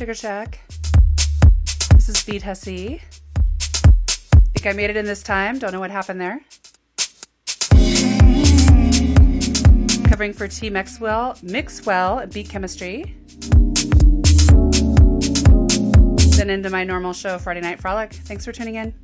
Sugar Shack. This is Beat Hussy. Think I made it in this time. Don't know what happened there. Covering for T Maxwell, Mixwell, Beat Chemistry. Then into my normal show, Friday Night Frolic. Thanks for tuning in.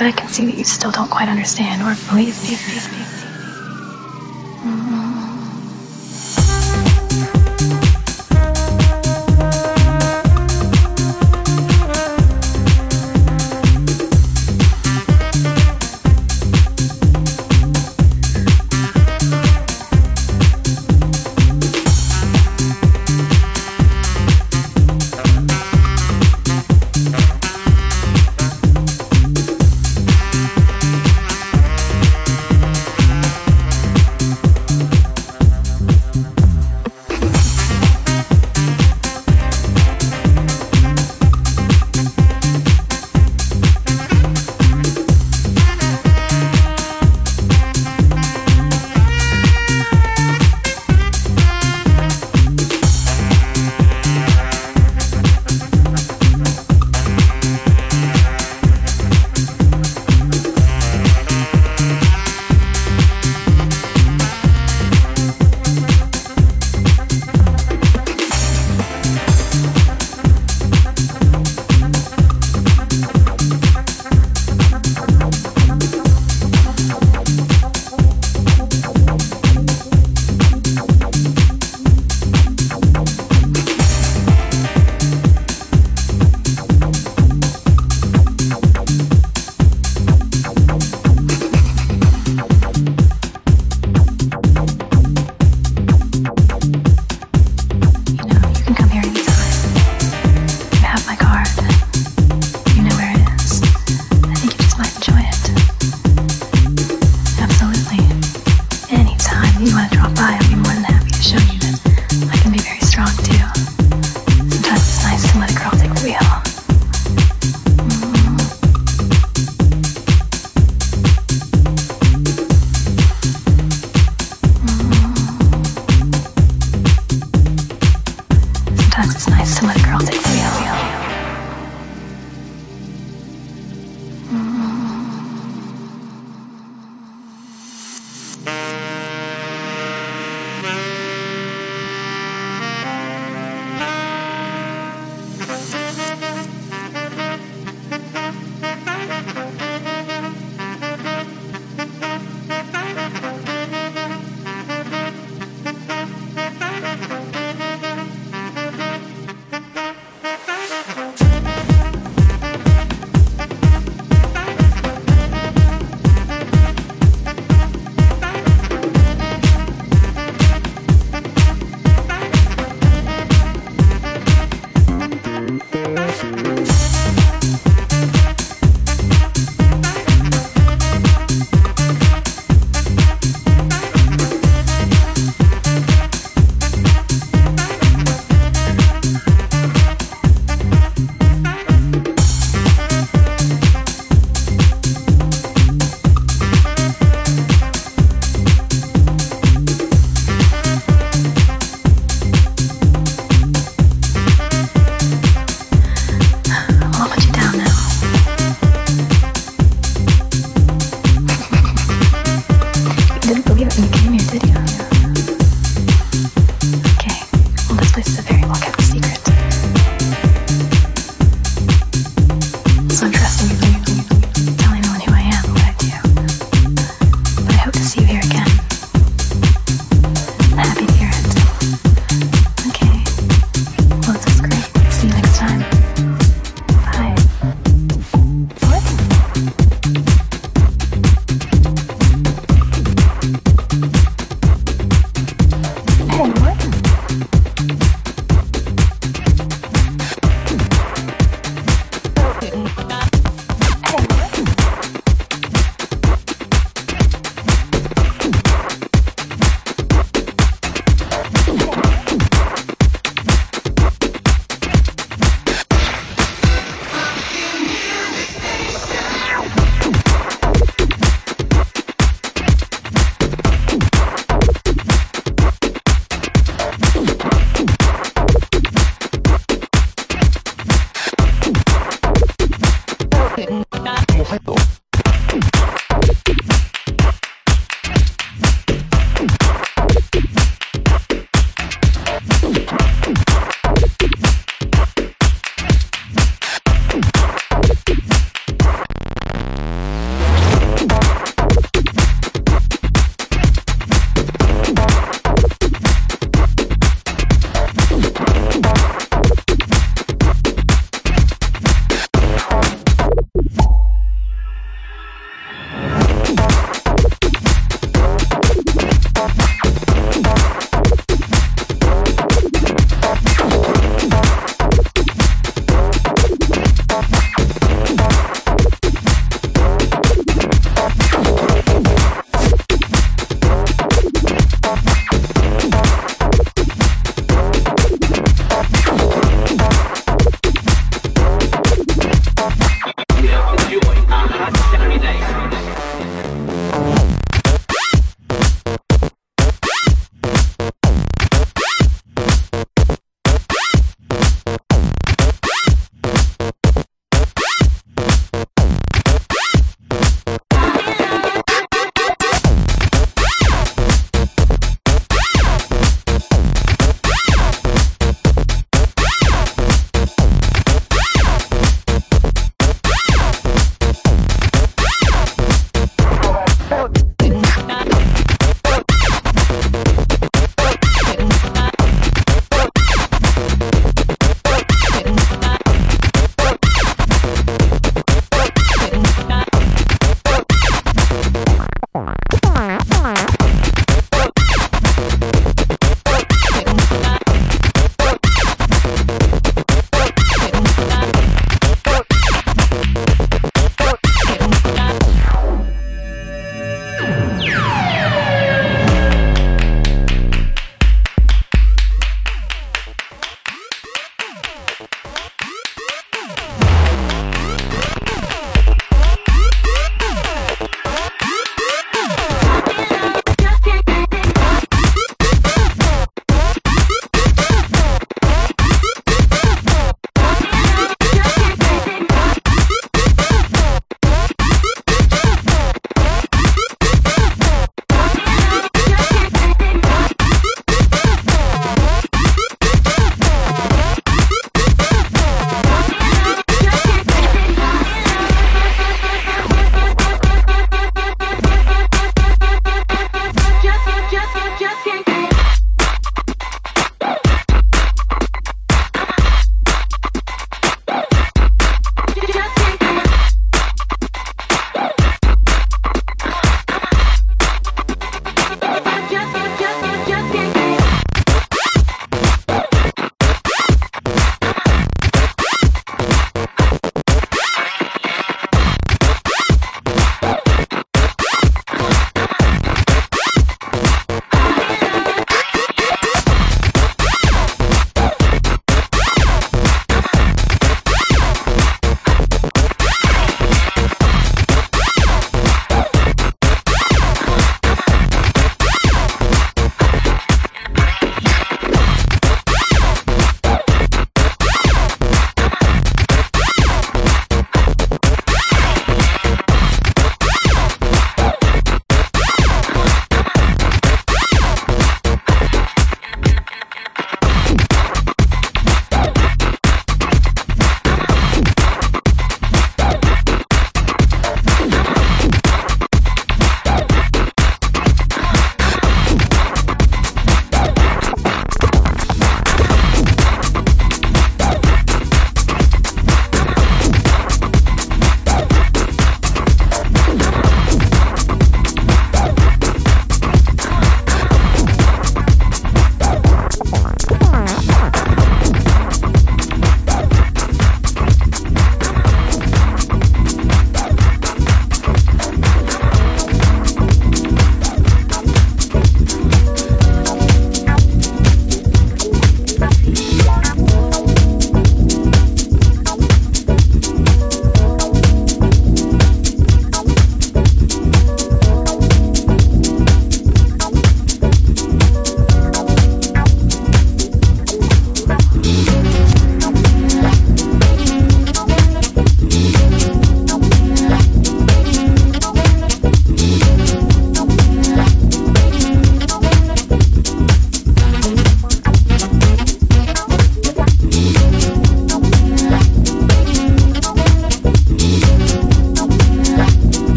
But I can see that you still don't quite understand or believe me.